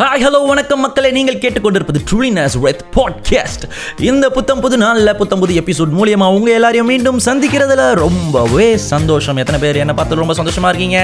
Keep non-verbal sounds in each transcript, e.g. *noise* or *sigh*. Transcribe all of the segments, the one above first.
Hi hello வணக்கம் மக்களை. நீங்கள் கேட்டுக்கொண்டிருப்பது ட்ரூலினஸ் வித் பாட்காஸ்ட் இந்த புத்தம் புது நாளில் புத்தம் புது எபிசோட் மூலியமாக உங்கள் எல்லாரையும் மீண்டும் சந்திக்கிறதுல ரொம்பவே சந்தோஷம். எத்தனை பேர் என்ன பார்த்து ரொம்ப சந்தோஷமாக இருக்கீங்க?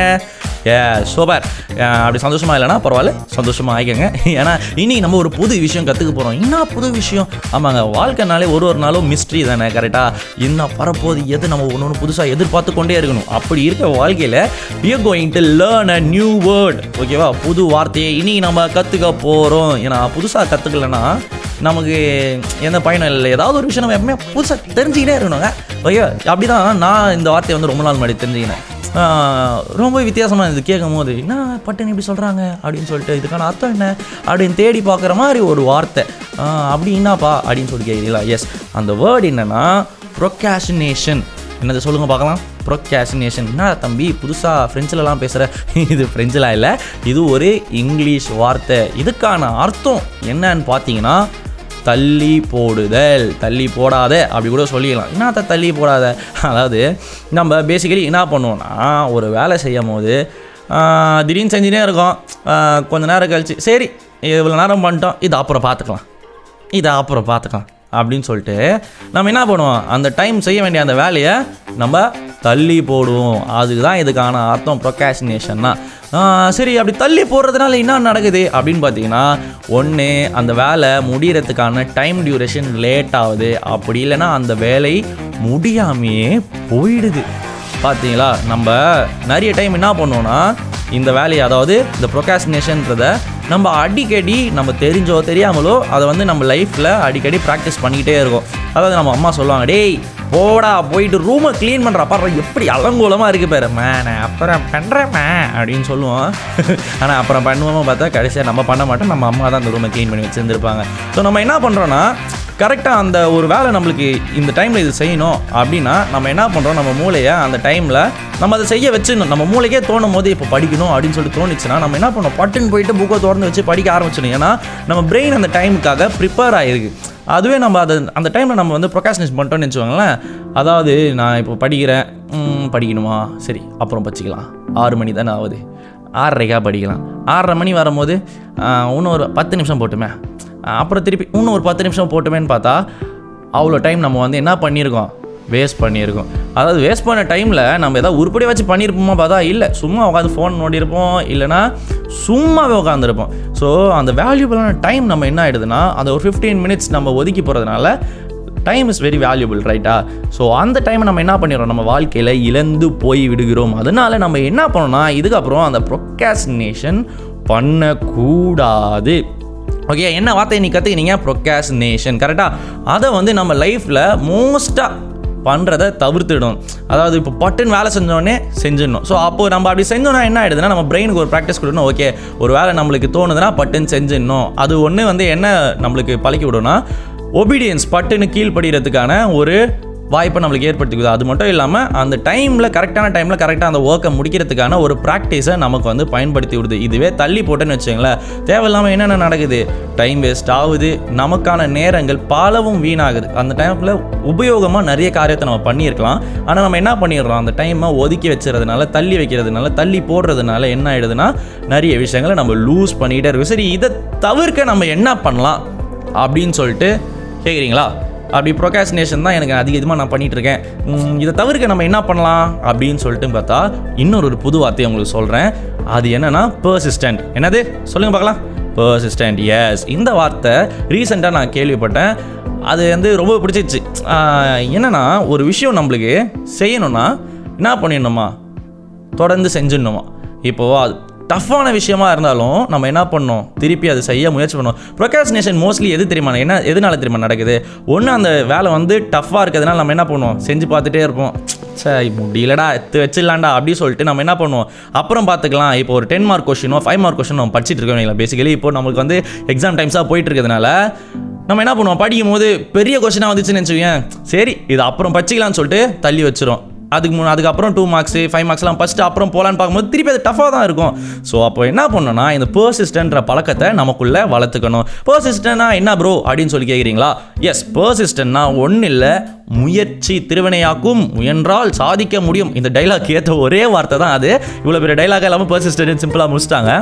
ஏ சூப்பர் அப்படி சந்தோஷமாக இல்லைனா பரவாயில்ல சந்தோஷமாக ஆகிக்கங்க ஏன்னா இனி நம்ம ஒரு புது விஷயம் கற்றுக்க போகிறோம் என்ன புது விஷயம்? ஆமாங்க வாழ்க்கைனாலே ஒரு ஒரு நாளும் மிஸ்ட்ரி தானே கரெக்டாக என்ன பரப்போது எது நம்ம ஒன்று ஒன்று புதுசாக எதிர்பார்த்து கொண்டே இருக்கணும். அப்படி இருக்க வாழ்க்கையில் we are to learn a new word ஓகேவா புது வார்த்தையை இனி நம்ம கற்றுக்க போகிறோம் ஏன்னா புதுசாக கற்றுக்கலன்னா நமக்கு எந்த பயனும் இல்லை. ஏதாவது ஒரு விஷயம் நம்ம எப்பவுமே புதுசாக தெரிஞ்சுக்கிட்டே இருக்கணுங்க. ஐயோ அப்படி தான் நான் இந்த வார்த்தையை வந்து ரொம்ப நாள் முன்னாடி தெரிஞ்சுக்கினேன். ரொம்ப வித்தியாசமாக இது கேட்கும் போது என்ன பட்டன் இப்படி சொல்கிறாங்க அப்படின்னு சொல்லிட்டு இதுக்கான அர்த்தம் என்ன? அப்படின்னு தேடி பார்க்குற மாதிரி ஒரு வார்த்தை. அப்படி என்னப்பா? அப்படின்னு சொல்லி கேட்குறீங்களா? எஸ் அந்த வேர்டு என்னென்னா ப்ரொக்காஷினேஷன் என்னது சொல்லுங்கள் பார்க்கலாம். ப்ரொகாஷினேஷன் என்ன தம்பி புதுசாக ஃப்ரெஞ்சிலலாம் பேசுகிற இது ஃப்ரெஞ்சிலாம் இல்லை. இது ஒரு இங்கிலீஷ் வார்த்தை. இதுக்கான அர்த்தம் என்னன்னு பார்த்தீங்கன்னா தள்ளி போடுதல். தள்ளி போடாத அப்படி கூட சொல்லிக்கலாம் என்னத்த தள்ளி போடாத? அதாவது நம்ம பேசிக்கலி என்ன பண்ணுவோம்னா ஒரு வேலை செய்யும் போது திடீர்னு செஞ்சுனே இருக்கோம். கொஞ்ச நேரம் கழிச்சு சரி இவ்வளோ நேரம் பண்ணிட்டோம். இதை அப்புறம் பார்த்துக்கலாம். இதை அப்புறம் பார்த்துக்கலாம். அப்படின்னு சொல்லிட்டு நம்ம என்ன பண்ணுவோம்? அந்த டைம் செய்ய வேண்டிய அந்த வேலையை நம்ம தள்ளி போடுவோம். அதுக்கு தான் இதுக்கான அர்த்தம் ப்ரொகாஷினேஷன்னா சரி அப்படி தள்ளி போடுறதுனால என்ன நடக்குது? அப்படின்னு பார்த்தீங்கன்னா ஒன்று அந்த வேலை முடிகிறதுக்கான டைம் டியூரேஷன் லேட் ஆகுது. அப்படி இல்லைன்னா அந்த வேலை முடியாமையே போயிடுது. பார்த்தீங்களா? நம்ம நிறைய டைம் என்ன பண்ணோன்னா இந்த வேலையை அதாவது இந்த ப்ரொகாஸ்டினேஷன்றத நம்ம அடிக்கடி நம்ம தெரிஞ்சோ தெரியாமலோ அதை வந்து நம்ம லைஃப்பில் அடிக்கடி ப்ராக்டிஸ் பண்ணிக்கிட்டே இருக்கோம். அதாவது நம்ம அம்மா சொல்லுவாங்க டேய் போடா போயிட்டு ரூமை க்ளீன் பண்ணுற பாரு எப்படி அலங்கோலமாக இருக்கு பாரு. மேனே அப்புறம் பண்ணுறேம்மா அப்படின்னு சொல்லுவோம். ஆனால் அப்புறம் பண்ணுவோம் பார்த்தா கடைசியாக நம்ம பண்ண மாட்டோம். நம்ம அம்மா தான் அந்த ரூமை க்ளீன் பண்ணி வச்சுருந்துருப்பாங்க. ஸோ நம்ம என்ன பண்ணுறோன்னா கரெக்டாக அந்த ஒரு வேலை நம்மளுக்கு இந்த டைமில் இது செய்யணும் அப்படின்னா நம்ம என்ன பண்ணுறோம் நம்ம மூளையை அந்த டைமில் நம்ம அதை செய்ய வச்சிடணும். நம்ம மூளைக்கே தோணும் போது இப்போ படிக்கணும் அப்படின்னு சொல்லிட்டு தோணுச்சுன்னா நம்ம என்ன பண்ணோம் பட்டுன்னு போயிட்டு புக்கை திறந்து வச்சு படிக்க ஆரம்பிச்சிடணும். ஏன்னா நம்ம பிரெயின் அந்த டைமுக்காக ப்ரிப்பேர் ஆகிருக்கு அதுவே நம்ம அதை அந்த டைமில் நம்ம வந்து ப்ரொகாஸ்டினேட் பண்ணிட்டோம்னு வச்சுக்கோங்களேன் அதாவது நான் இப்போ படிக்கிறேன். படிக்கணுமா? சரி அப்புறம் படிச்சிக்கலாம் ஆறு மணி தானே ஆகுது. ஆறரைக்கா படிக்கலாம். ஆறரை மணி வரும்போது இன்னும் ஒரு பத்து நிமிஷம் போட்டுமே. அப்புறம் திருப்பி இன்னும் ஒரு பத்து நிமிஷம் போட்டுமேன்னு பார்த்தா அவ்வளோ டைம் நம்ம வந்து என்ன பண்ணியிருக்கோம்? வேஸ்ட் பண்ணியிருக்கோம். அதாவது வேஸ்ட் பண்ண டைமில் நம்ம எதாவது உருப்படி வச்சு பண்ணியிருப்போமா பார்த்தா இல்லை. சும்மா உட்காந்து ஃபோன் நோண்டியிருப்போம் இல்லைனா சும்மாவே உட்காந்துருப்போம் ஸோ அந்த வேல்யூபிளான டைம் நம்ம என்ன ஆகிடுதுன்னா அந்த ஒரு ஃபிஃப்டீன் மினிட்ஸ் நம்ம ஒதுக்கி போகிறதுனால டைம் இஸ் வெரி வேல்யூபிள் ரைட்டா ஸோ அந்த டைமை நம்ம என்ன பண்ணிடுறோம்? நம்ம வாழ்க்கையில் இழந்து போய் விடுகிறோம். அதனால நம்ம என்ன பண்ணோம்னா இதுக்கப்புறம் அந்த ப்ரொக்காசினேஷன் பண்ணக்கூடாது. ஓகே என்ன வார்த்தை நீ கற்றுக்கினீங்க ப்ரொக்காசினேஷன் கரெக்டாக அதை வந்து நம்ம லைஃப்பில் மோஸ்ட்டாக பண்ணுறதை தவிர்த்துடும் அதாவது இப்போ பட்டுன்னு வேலை செஞ்சோடனே செஞ்சிடணும். ஸோ அப்போ நம்ம அப்படி செஞ்சோன்னா என்ன ஆகிடுதுன்னா நம்ம பிரெயினுக்கு ஒரு ப்ராக்டிஸ் கொடுக்கணும். ஓகே ஒரு வேலை நம்மளுக்கு தோணுதுன்னா பட்டுன்னு செஞ்சிடணும். அது ஒன்று வந்து என்ன நம்மளுக்கு பழக்கி விடும்னா ஒபீடியன்ஸ் பட்டுன்னு கீழ்ப்படுகிறதுக்கான ஒரு வாய்ப்பை நம்மளுக்கு ஏற்படுத்திக்குது. அது மட்டும் இல்லாமல் அந்த டைமில் கரெக்டான டைமில் கரெக்டாக அந்த ஒர்க்கை முடிக்கிறதுக்கான ஒரு ப்ராக்டிஸை நமக்கு வந்து பயன்படுத்தி விடுது. இதுவே தள்ளி போட்டேன்னு வச்சுங்களேன் தேவையில்லாமல் என்னென்ன நடக்குது? டைம் வேஸ்ட் ஆகுது. நமக்கான நேரங்கள் பலவும் வீணாகுது. அந்த டைமில் உபயோகமாக நிறைய காரியத்தை நம்ம பண்ணியிருக்கலாம். ஆனால் நம்ம என்ன பண்ணிடுறோம்? அந்த டைமை ஒதுக்கி வச்சுறதுனால தள்ளி வைக்கிறதுனால தள்ளி போடுறதுனால என்ன ஆயிடுதுன்னா நிறைய விஷயங்களை நம்ம லூஸ் பண்ணிகிட்டே இருக்கோம். சரி இதை தவிர்க்க நம்ம என்ன பண்ணலாம்? அப்படின்னு சொல்லிட்டு கேட்குறீங்களா அப்படி ப்ரொகாசினேஷன் தான் எனக்கு அதிகமாக நான் பண்ணிகிட்ருக்கேன் இருக்கேன் இதை தவிர்க்க நம்ம என்ன பண்ணலாம் அப்படின்னு சொல்லிட்டு பார்த்தா இன்னொரு ஒரு புது வார்த்தையை உங்களுக்கு சொல்கிறேன் அது என்னன்னா பர்சிஸ்டன்ட் என்னது? சொல்லுங்கள் பார்க்கலாம். பர்சிஸ்டன்ட் எஸ் இந்த வார்த்தை ரீசெண்டாக நான் கேள்விப்பட்டேன். அது வந்து ரொம்ப பிடிச்சிச்சு என்னென்னா ஒரு விஷயம் நம்மளுக்கு செய்யணும்னா என்ன பண்ணிடணுமா? தொடர்ந்து செஞ்சிடணுமா? இப்போது அது டஃப்பான விஷயமா இருந்தாலும் நம்ம என்ன பண்ணோம் திருப்பி அதை செய்ய முயற்சி பண்ணோம் ப்ரொகாஸ்டினேஷன் மோஸ்ட்லி எது தெரியுமா? என்ன எதனால தெரியுமா நடக்குது? ஒன்று அந்த வேலை வந்து டஃப்பாக இருக்கிறதுனால நம்ம என்ன பண்ணுவோம்? செஞ்சு பார்த்துட்டே இருப்போம். சரி முடியலடா எடுத்து வச்சிடலாண்டா அப்படின்னு சொல்லிட்டு நம்ம என்ன பண்ணுவோம்? அப்புறம் பார்த்துக்கலாம். இப்போ ஒரு டென் மார்க் கொஷினோ ஃபைவ் மார்க் கொஷின் நம்ம படிச்சிட்டு இருக்கோம் பேசிக்கலி இப்போ நம்மளுக்கு வந்து எக்ஸாம் டைம்ஸாக போயிட்டு இருக்கிறதுனால நம்ம என்ன பண்ணுவோம்? படிக்கும் போது பெரிய கொஷினாக வந்துச்சுன்னு வச்சுக்கோங்க சரி இது அப்புறம் படிச்சிக்கலாம்னு சொல்லிட்டு தள்ளி வச்சிரும் அதுக்கு மூணு அதுக்கப்புறம் டூ மார்க்ஸ் ஃபைவ் மார்க்ஸ்லாம் ஃபஸ்ட்டு அப்புறம் போகலான்னு பார்க்கும்போது திருப்பி அது டஃபாக தான் இருக்கும். ஸோ அப்போ என்ன பண்ணணும்னா இந்த பர்சிஸ்டன்ற பழக்கத்தை நமக்குள்ளே வளர்த்துக்கணும். பர்சிஸ்டன்னா என்ன ப்ரோ அப்படின்னு சொல்லி கேட்குறீங்களா எஸ் பர்சிஸ்டன்னா ஒன்றும் இல்லை முயற்சி திருவினையாக்கும் முயன்றால் சாதிக்க முடியும். இந்த டைலாக் ஏற்ற ஒரே வார்த்தை தான் அது. இவ்வளோ பெரிய டைலாக் இல்லாமல் பர்சிஸ்டன்ட் சிம்பிளாக முடிச்சிட்டாங்க.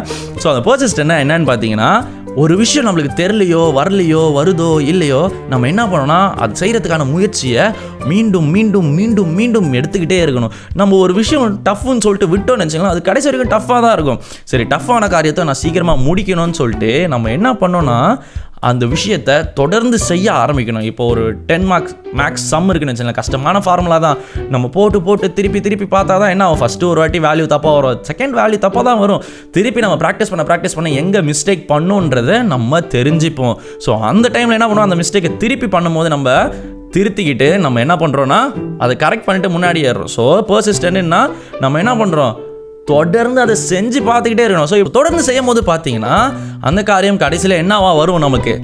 ஸோ அந்த பர்சிஸ்டன்னா என்னன்னு பார்த்தீங்கன்னா ஒரு விஷயம் நம்மளுக்கு தெரியலையோ வரலையோ வருதோ இல்லையோ நம்ம என்ன பண்ணோம்னா அது செய்கிறதுக்கான முயற்சியை மீண்டும் மீண்டும் மீண்டும் மீண்டும் எடுத்துக்கிட்டே இருக்கணும். நம்ம ஒரு விஷயம் டஃப்னு சொல்லிட்டு விட்டோம்னு நினச்சிக்கலாம் அது கடைசி வரைக்கும் டஃப்பாக தான் இருக்கும். சரி டஃப்பான காரியத்தை நான் சீக்கிரமாக முடிக்கணும்னு சொல்லிட்டு நம்ம என்ன பண்ணோம்னா அந்த விஷயத்தை தொடர்ந்து செய்ய ஆரம்பிக்கணும். இப்போ ஒரு டென் மார்க்ஸ் மேக்ஸ் சம் இருக்குன்னு வச்சுக்கலாம் கஷ்டமான ஃபார்முலா தான். நம்ம போட்டு போட்டு திருப்பி திருப்பி பார்த்தா தான் என்ன ஆகும்? ஃபஸ்ட்டு ஒரு வாட்டி வேல்யூ தப்பாக வரும். செகண்ட் வேல்யூ தப்பாக தான் வரும். திருப்பி நம்ம ப்ராக்டிஸ் பண்ண ப்ராக்டிஸ் பண்ண எங்கே மிஸ்டேக் பண்ணுன்றதை நம்ம தெரிஞ்சுப்போம். ஸோ அந்த டைமில் என்ன பண்ணுவோம்? அந்த மிஸ்டேக்கை திருப்பி பண்ணும்போது நம்ம திருத்திக்கிட்டு நம்ம என்ன பண்ணுறோன்னா அதை கரெக்ட் பண்ணிட்டு முன்னாடி ஏறுறோம். ஸோ பர்சிஸ்டன்ட்னா நம்ம என்ன பண்ணுறோம் தொடர்ந்து அதை செஞ்சு பார்த்துக்கிட்டே இருக்கணும். ஸோ இப்போ தொடர்ந்து செய்யும் போது பார்த்தீங்கன்னா அந்த காரியம் கடைசியில் என்னவா வரும் நமக்கு?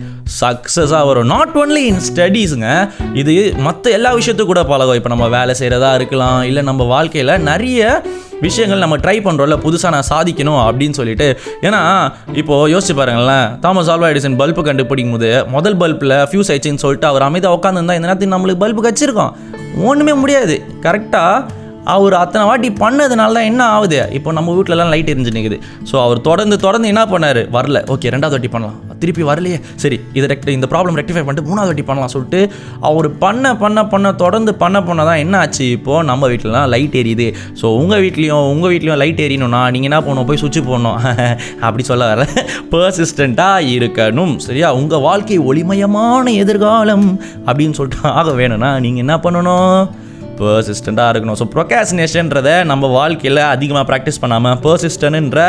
சக்ஸஸாக வரும். நாட் ஒன்லி இன் ஸ்டடீஸுங்க இது மற்ற எல்லா விஷயத்துக்கும் கூட பழகும். இப்போ நம்ம வேலை செய்கிறதா இருக்கலாம் இல்லை நம்ம வாழ்க்கையில் நிறைய விஷயங்கள் நம்ம ட்ரை பண்ணுறோம்ல புதுசாக நான் சாதிக்கணும் அப்படின்னு சொல்லிட்டு. ஏன்னா இப்போது யோசிச்சு பாருங்களேன் தாமஸ் ஆல்வா எடிசன் பல்பு கண்டுபிடிக்கும் போது முதல் பல்பில் ஃபியூஸ் ஆயிடுச்சுன்னு சொல்லிட்டு அவர் அமைதியாக உட்காந்துருந்தா இந்த நேரத்துக்கு நம்மளுக்கு பல்பு கச்சிருக்கோம். ஒன்றுமே முடியாது. கரெக்டாக அவர் அத்தனை வாட்டி பண்ணதுனால தான் என்ன ஆகுது? இப்போ நம்ம வீட்டிலலாம் லைட் எரிஞ்சு நிற்குது ஸோ அவர் தொடர்ந்து தொடர்ந்து என்ன பண்ணார்? வரல. ஓகே ரெண்டாவது வாட்டி பண்ணலாம். திருப்பி வரலையே. சரி இதை ரெக்ட் இந்த ப்ராப்ளம் ரெக்டிஃபை பண்ணிட்டு மூணாவது வாட்டி பண்ணலாம் சொல்லிட்டு அவர் பண்ண பண்ண பண்ண தொடர்ந்து பண்ண பண்ண தான் என்ன ஆச்சு? இப்போது நம்ம வீட்டிலலாம் லைட் எரியுது. ஸோ உங்கள் வீட்லேயும் உங்கள் வீட்லேயும் லைட் எரியணும்னா நீங்கள் என்ன பண்ணணும்? போய் சுவிட்ச் போடணும். *laughs* அப்படி சொல்ல வர பர்சிஸ்டண்ட்டாக இருக்கணும். சரியா? உங்கள் வாழ்க்கை ஒளிமயமான எதிர்காலம் அப்படின்னு சொல்லிட்டு ஆக வேணும்னா நீங்கள் என்ன பண்ணணும்? பர்சிஸ்டண்ட்டாக இருக்கணும். ஸோ ப்ரொகாசினேஷன்றதை நம்ம வாழ்க்கையில் அதிகமாக ப்ராக்டிஸ் பண்ணாமல் பர்சிஸ்டன்ன்ற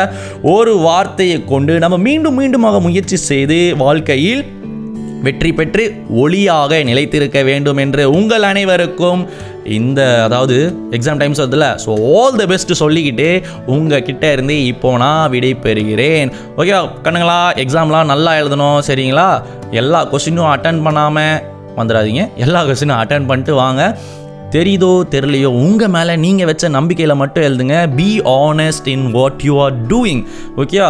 ஒரு வார்த்தையை கொண்டு நம்ம மீண்டும் மீண்டுமாக முயற்சி செய்து வாழ்க்கையில் வெற்றி பெற்று ஒளியாக நிலைத்திருக்க வேண்டும் என்று உங்கள் அனைவருக்கும் இந்த அதாவது எக்ஸாம் டைம்ஸ் வருதுல்ல ஸோ ஆல் த பெஸ்ட் சொல்லிக்கிட்டு உங்கள் கிட்டே இருந்து இப்போ நான் விடை பெறுகிறேன் ஓகே கண்ணுங்களா எக்ஸாம்லாம் நல்லா எழுதணும் சரிங்களா? எல்லா கொஸ்டினும் அட்டன் பண்ணாமல் வந்துடாதீங்க. எல்லா கொஸ்டினும் அட்டன் பண்ணிட்டு வாங்க. தெரியுதோ தெரியலையோ உங்கள் மேலே நீங்கள் வச்ச நம்பிக்கையில் மட்டும் எழுதுங்க. Be honest in what you are doing okay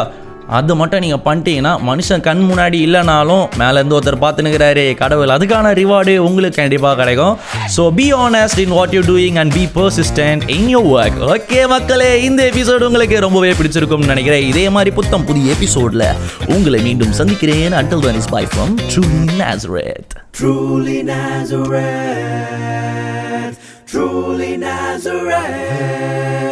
அது மட்டும் நீங்கள் பண்ணிட்டீங்கன்னா மனுஷன் கண் முன்னாடி இல்லைனாலும் மேலேருந்து ஒருத்தர் பார்த்துனுக்கிறாரு கடவுள். அதுக்கான ரிவார்டு உங்களுக்கு கண்டிப்பாக கிடைக்கும். So be honest in what you doing and be persistent in you work okay மக்களே இந்த எபிசோடு உங்களுக்கு ரொம்பவே பிடிச்சிருக்கும்னு நினைக்கிறேன். இதே மாதிரி புத்தம் புதிய எபிசோடில் உங்களை மீண்டும் சந்திக்கிறேன். Until then is bye from truly Nazareth truly Nazareth, truly Nazareth.